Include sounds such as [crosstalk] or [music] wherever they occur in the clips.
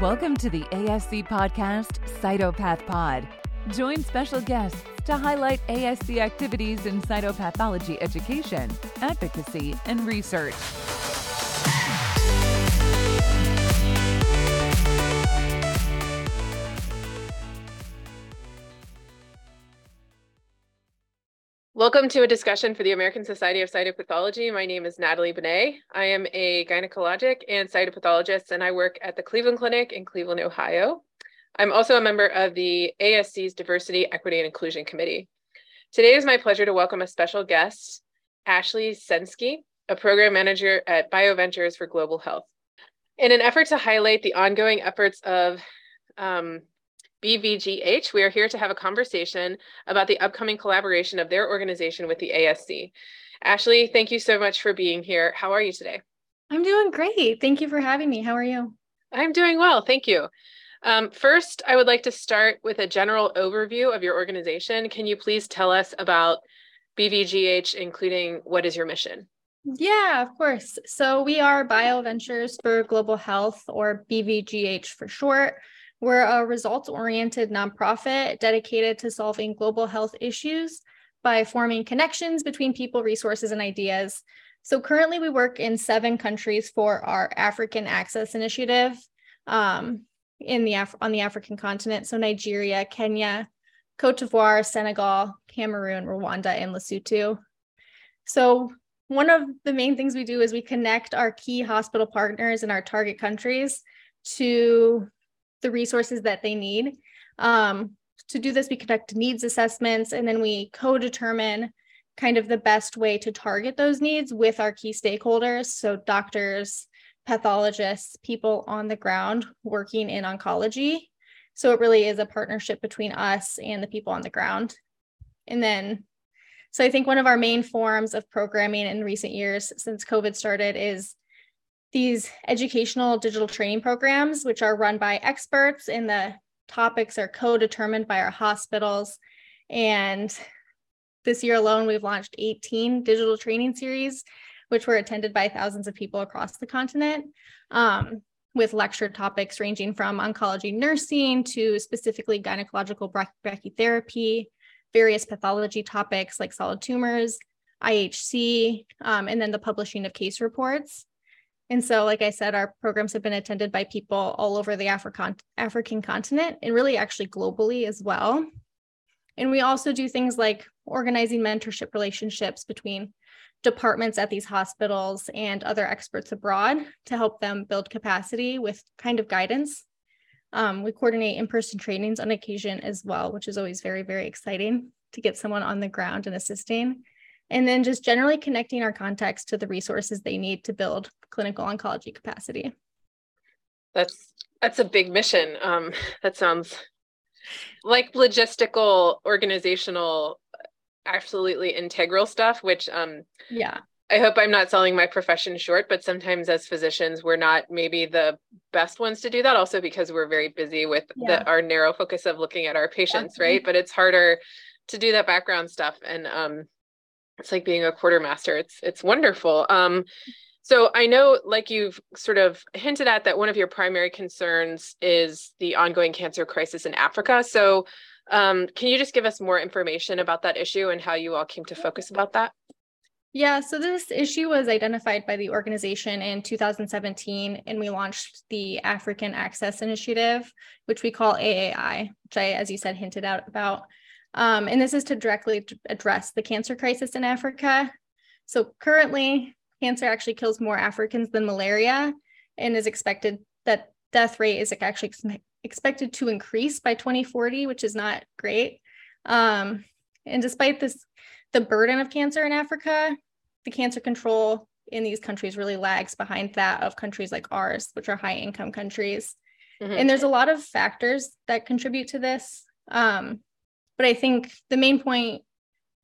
Welcome to the ASC podcast, Cytopath Pod. Join special guests to highlight ASC activities in cytopathology education, advocacy, and research. Welcome to a discussion for the American Society of Cytopathology. My name is Natalie Banet. I am a gynecologic and cytopathologist, and I work at the Cleveland Clinic in Cleveland, Ohio. I'm also a member of the ASC's Diversity, Equity, and Inclusion Committee. Today is my pleasure to welcome a special guest, Ashley Sensky, a program manager at BioVentures for Global Health. In an effort to highlight the ongoing efforts of um, BVGH, we are here to have a conversation about the upcoming collaboration of their organization with the ASC. Ashley, thank you so much for being here. How are you today? I'm doing great. Thank you for having me. How are you? I'm doing well. Thank you. Um, first, I would like to start with a general overview of your organization. Can you please tell us about BVGH, including what is your mission? Yeah, of course. So we are BioVentures for Global Health, or BVGH for short. We're a results oriented nonprofit dedicated to solving global health issues by forming connections between people, resources, and ideas. So currently, we work in seven countries for our African Access Initiative um, in the Af- on the African continent. So Nigeria, Kenya, Cote d'Ivoire, Senegal, Cameroon, Rwanda, and Lesotho. So one of the main things we do is we connect our key hospital partners in our target countries to the resources that they need. Um, to do this, we conduct needs assessments and then we co determine kind of the best way to target those needs with our key stakeholders. So, doctors, pathologists, people on the ground working in oncology. So, it really is a partnership between us and the people on the ground. And then, so I think one of our main forms of programming in recent years since COVID started is these educational digital training programs, which are run by experts, and the topics are co determined by our hospitals. And this year alone, we've launched 18 digital training series, which were attended by thousands of people across the continent. Um, with lecture topics ranging from oncology nursing to specifically gynecological brachytherapy, various pathology topics like solid tumors, IHC, um, and then the publishing of case reports. And so, like I said, our programs have been attended by people all over the African African continent and really actually globally as well. And we also do things like organizing mentorship relationships between departments at these hospitals and other experts abroad to help them build capacity with kind of guidance. Um, we coordinate in person trainings on occasion as well, which is always very, very exciting to get someone on the ground and assisting and then just generally connecting our contacts to the resources they need to build clinical oncology capacity. That's that's a big mission. Um, that sounds like logistical, organizational, absolutely integral stuff. Which um, yeah, I hope I'm not selling my profession short, but sometimes as physicians, we're not maybe the best ones to do that. Also because we're very busy with yeah. the, our narrow focus of looking at our patients, Definitely. right? But it's harder to do that background stuff and um it's like being a quartermaster. It's it's wonderful. Um, so I know, like you've sort of hinted at, that one of your primary concerns is the ongoing cancer crisis in Africa. So um, can you just give us more information about that issue and how you all came to focus about that? Yeah, so this issue was identified by the organization in 2017, and we launched the African Access Initiative, which we call AAI, which I, as you said, hinted out about. Um, and this is to directly address the cancer crisis in Africa. So currently, cancer actually kills more Africans than malaria and is expected that death rate is actually ex- expected to increase by 2040, which is not great. Um, and despite this, the burden of cancer in Africa, the cancer control in these countries really lags behind that of countries like ours, which are high income countries. Mm-hmm. And there's a lot of factors that contribute to this. Um, but I think the main point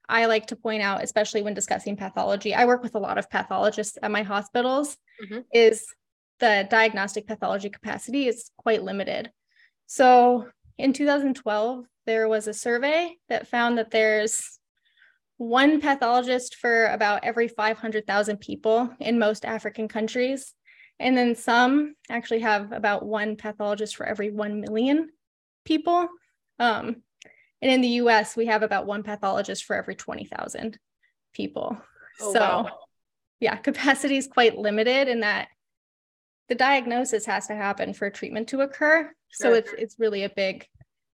I like to point out, especially when discussing pathology, I work with a lot of pathologists at my hospitals, mm-hmm. is the diagnostic pathology capacity is quite limited. So in 2012, there was a survey that found that there's one pathologist for about every 500,000 people in most African countries. And then some actually have about one pathologist for every 1 million people. Um, and in the US, we have about one pathologist for every 20,000 people. Oh, so, wow. yeah, capacity is quite limited in that the diagnosis has to happen for treatment to occur. So it's it's really a big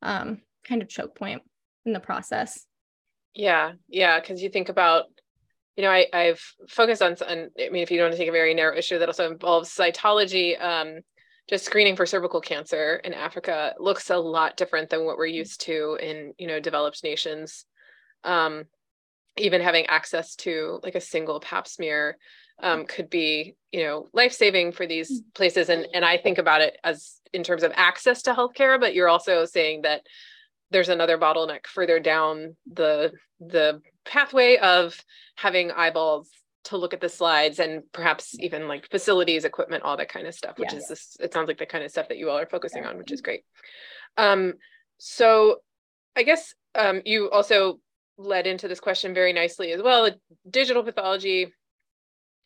um, kind of choke point in the process. Yeah, yeah, because you think about, you know, I I've focused on, on, I mean, if you don't want to take a very narrow issue that also involves cytology, um, just screening for cervical cancer in Africa looks a lot different than what we're used to in you know developed nations. Um, even having access to like a single pap smear um, could be you know life saving for these mm. places and and i think about it as in terms of access to healthcare but you're also saying that there's another bottleneck further down the the pathway of having eyeballs to look at the slides and perhaps even like facilities equipment all that kind of stuff which yes. is this it sounds like the kind of stuff that you all are focusing yeah. on which is great um so i guess um you also led into this question very nicely as well digital pathology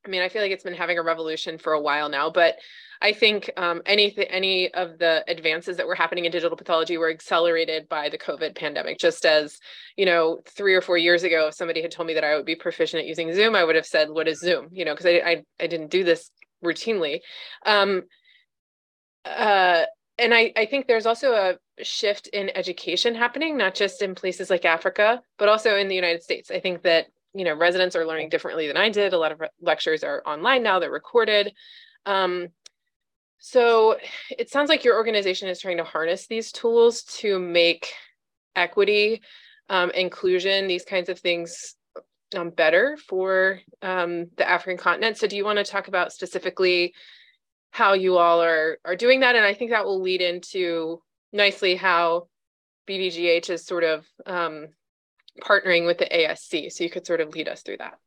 I mean, I feel like it's been having a revolution for a while now, but I think um, any any of the advances that were happening in digital pathology were accelerated by the COVID pandemic. Just as you know, three or four years ago, if somebody had told me that I would be proficient at using Zoom, I would have said, "What is Zoom?" You know, because I, I I didn't do this routinely. Um, uh, and I, I think there's also a shift in education happening, not just in places like Africa, but also in the United States. I think that you know residents are learning differently than i did a lot of re- lectures are online now they're recorded um, so it sounds like your organization is trying to harness these tools to make equity um, inclusion these kinds of things um, better for um, the african continent so do you want to talk about specifically how you all are are doing that and i think that will lead into nicely how bvgh is sort of um, partnering with the ASC. So you could sort of lead us through that.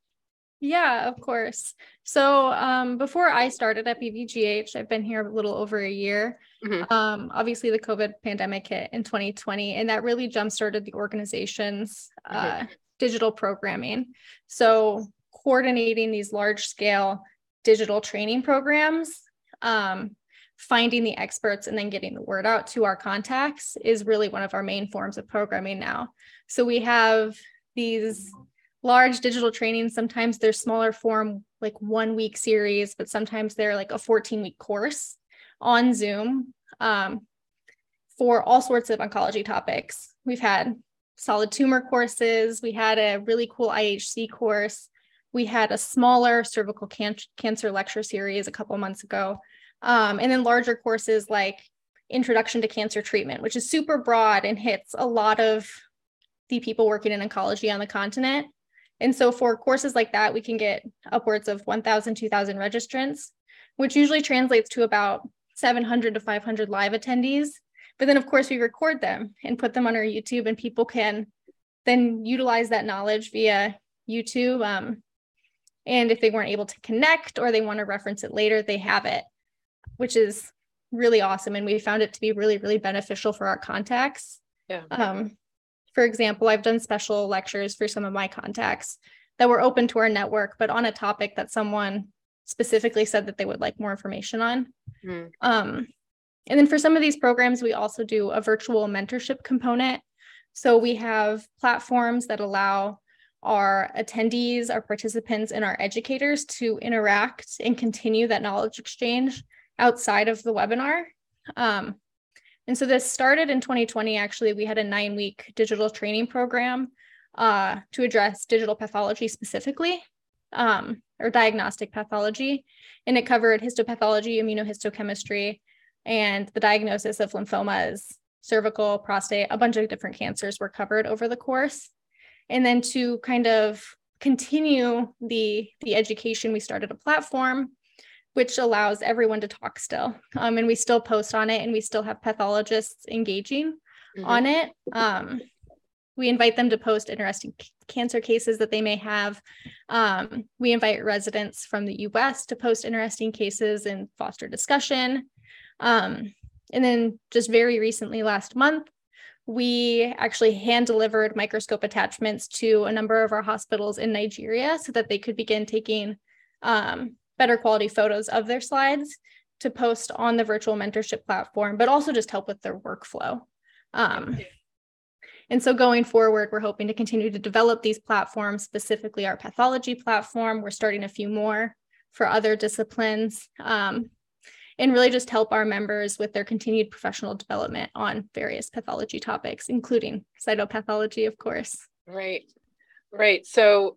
Yeah, of course. So um, before I started at BVGH, I've been here a little over a year. Mm-hmm. Um, obviously, the COVID pandemic hit in 2020, and that really jump started the organization's uh, mm-hmm. digital programming. So coordinating these large scale digital training programs, um, finding the experts, and then getting the word out to our contacts is really one of our main forms of programming now. So we have these large digital trainings. Sometimes they're smaller form, like one week series, but sometimes they're like a 14 week course on Zoom um, for all sorts of oncology topics. We've had solid tumor courses. We had a really cool IHC course. We had a smaller cervical can- cancer lecture series a couple months ago. Um, and then larger courses like Introduction to Cancer Treatment, which is super broad and hits a lot of the people working in oncology on the continent. And so for courses like that, we can get upwards of 1,000, 2,000 registrants, which usually translates to about 700 to 500 live attendees. But then, of course, we record them and put them on our YouTube, and people can then utilize that knowledge via YouTube. Um, and if they weren't able to connect or they want to reference it later, they have it, which is really awesome. And we found it to be really, really beneficial for our contacts. Yeah. Um, for example, I've done special lectures for some of my contacts that were open to our network, but on a topic that someone specifically said that they would like more information on. Mm. Um, and then for some of these programs, we also do a virtual mentorship component. So we have platforms that allow our attendees, our participants, and our educators to interact and continue that knowledge exchange outside of the webinar. Um, and so this started in 2020. Actually, we had a nine week digital training program uh, to address digital pathology specifically, um, or diagnostic pathology. And it covered histopathology, immunohistochemistry, and the diagnosis of lymphomas, cervical, prostate, a bunch of different cancers were covered over the course. And then to kind of continue the, the education, we started a platform which allows everyone to talk still. Um, and we still post on it and we still have pathologists engaging mm-hmm. on it. Um, we invite them to post interesting c- cancer cases that they may have. Um, we invite residents from the US to post interesting cases and foster discussion. Um, and then just very recently, last month, we actually hand delivered microscope attachments to a number of our hospitals in Nigeria so that they could begin taking um, better quality photos of their slides to post on the virtual mentorship platform, but also just help with their workflow. Um, and so going forward, we're hoping to continue to develop these platforms, specifically our pathology platform. We're starting a few more for other disciplines um, and really just help our members with their continued professional development on various pathology topics, including cytopathology, of course. Right, right. So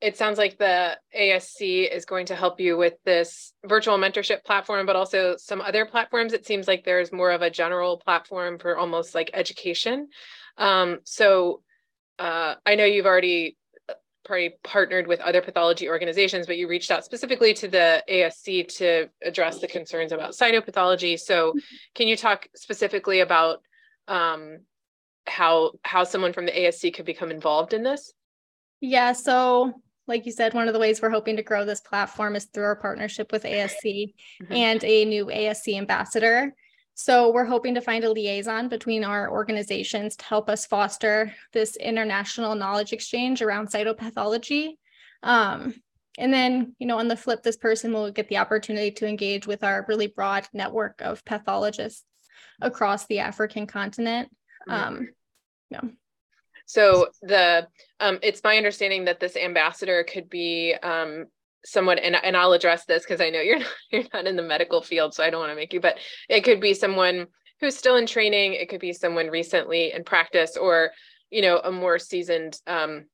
it sounds like the ASC is going to help you with this virtual mentorship platform, but also some other platforms. It seems like there's more of a general platform for almost like education. Um, so uh, I know you've already uh, probably partnered with other pathology organizations, but you reached out specifically to the ASC to address the concerns about cytopathology. So can you talk specifically about um, how how someone from the ASC could become involved in this? Yeah, so like you said, one of the ways we're hoping to grow this platform is through our partnership with ASC mm-hmm. and a new ASC ambassador. So we're hoping to find a liaison between our organizations to help us foster this international knowledge exchange around cytopathology. Um, and then, you know, on the flip, this person will get the opportunity to engage with our really broad network of pathologists across the African continent. Um, yeah. So the um, it's my understanding that this ambassador could be um, someone and, and i'll address this because i know you're [laughs] not, you're not in the medical field so i don't want to make you but it could be someone who's still in training it could be someone recently in practice or you know a more seasoned um,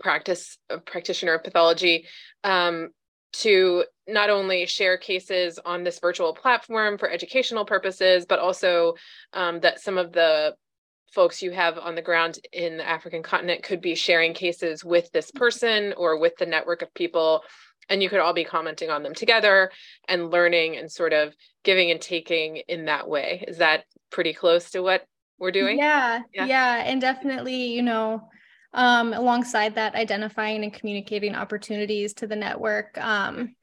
practice practitioner of pathology um, to not only share cases on this virtual platform for educational purposes but also um, that some of the folks you have on the ground in the african continent could be sharing cases with this person or with the network of people and you could all be commenting on them together and learning and sort of giving and taking in that way. Is that pretty close to what we're doing? Yeah yeah, yeah and definitely you know um, alongside that identifying and communicating opportunities to the network um,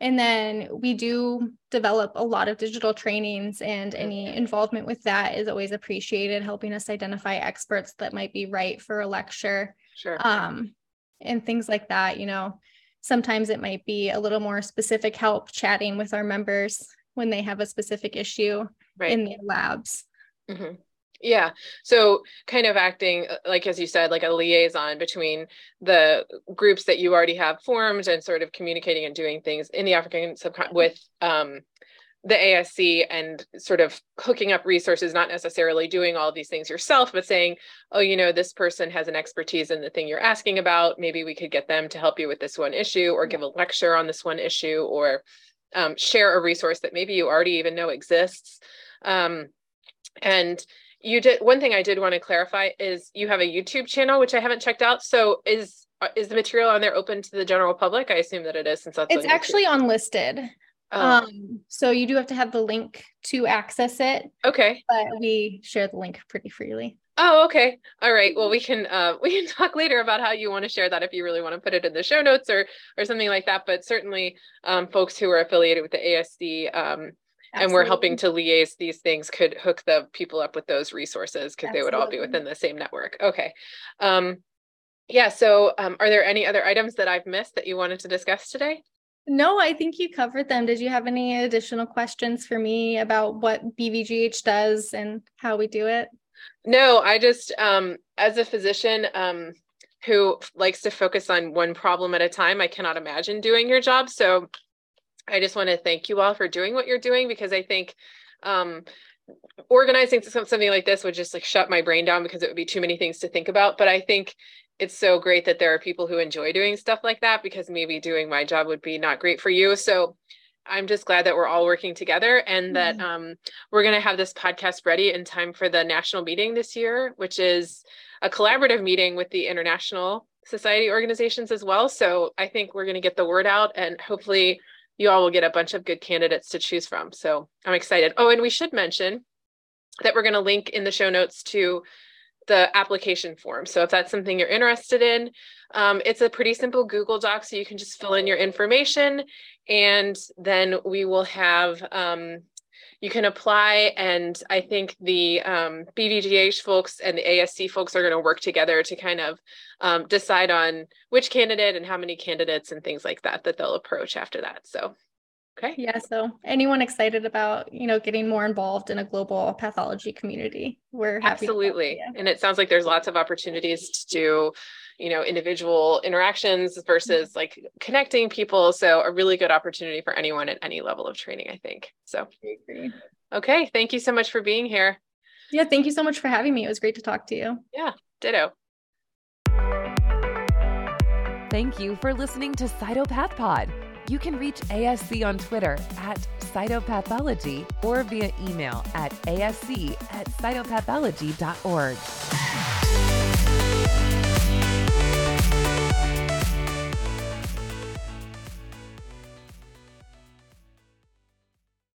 and then we do develop a lot of digital trainings and any involvement with that is always appreciated helping us identify experts that might be right for a lecture sure um, and things like that you know sometimes it might be a little more specific help chatting with our members when they have a specific issue right. in their labs. Mm-hmm. Yeah. So kind of acting uh, like as you said, like a liaison between the groups that you already have formed and sort of communicating and doing things in the African subcontinent with um, the ASC and sort of hooking up resources, not necessarily doing all these things yourself, but saying, oh, you know, this person has an expertise in the thing you're asking about. Maybe we could get them to help you with this one issue or give a lecture on this one issue or um, share a resource that maybe you already even know exists. Um, and you did one thing I did want to clarify is you have a YouTube channel, which I haven't checked out. So is is the material on there open to the general public? I assume that it is since that's it's on actually unlisted. Oh. Um, so you do have to have the link to access it. Okay. But we share the link pretty freely. Oh, okay. All right. Well, we can uh, [laughs] we can talk later about how you want to share that if you really want to put it in the show notes or or something like that. But certainly, um, folks who are affiliated with the ASC um, and we're helping to liaise these things could hook the people up with those resources because they would all be within the same network. Okay. Um, yeah. So, um, are there any other items that I've missed that you wanted to discuss today? No, I think you covered them. Did you have any additional questions for me about what BVGH does and how we do it? No, I just, um, as a physician um, who likes to focus on one problem at a time, I cannot imagine doing your job. So I just want to thank you all for doing what you're doing because I think um, organizing something like this would just like shut my brain down because it would be too many things to think about. But I think it's so great that there are people who enjoy doing stuff like that because maybe doing my job would be not great for you. So I'm just glad that we're all working together and that mm-hmm. um, we're going to have this podcast ready in time for the national meeting this year, which is a collaborative meeting with the international society organizations as well. So I think we're going to get the word out and hopefully you all will get a bunch of good candidates to choose from. So I'm excited. Oh, and we should mention that we're going to link in the show notes to the application form. So if that's something you're interested in, um, it's a pretty simple Google Doc. So you can just fill in your information and then we will have um, you can apply. And I think the um, BVGH folks and the ASC folks are going to work together to kind of um, decide on which candidate and how many candidates and things like that that they'll approach after that. So Okay. Yeah. So anyone excited about, you know, getting more involved in a global pathology community, we're absolutely. And it sounds like there's lots of opportunities to do, you know, individual interactions versus mm-hmm. like connecting people. So a really good opportunity for anyone at any level of training, I think. So Agree. okay. Thank you so much for being here. Yeah. Thank you so much for having me. It was great to talk to you. Yeah. Ditto. Thank you for listening to Cytopath Pod. You can reach ASC on Twitter at cytopathology or via email at asc at cytopathology.org.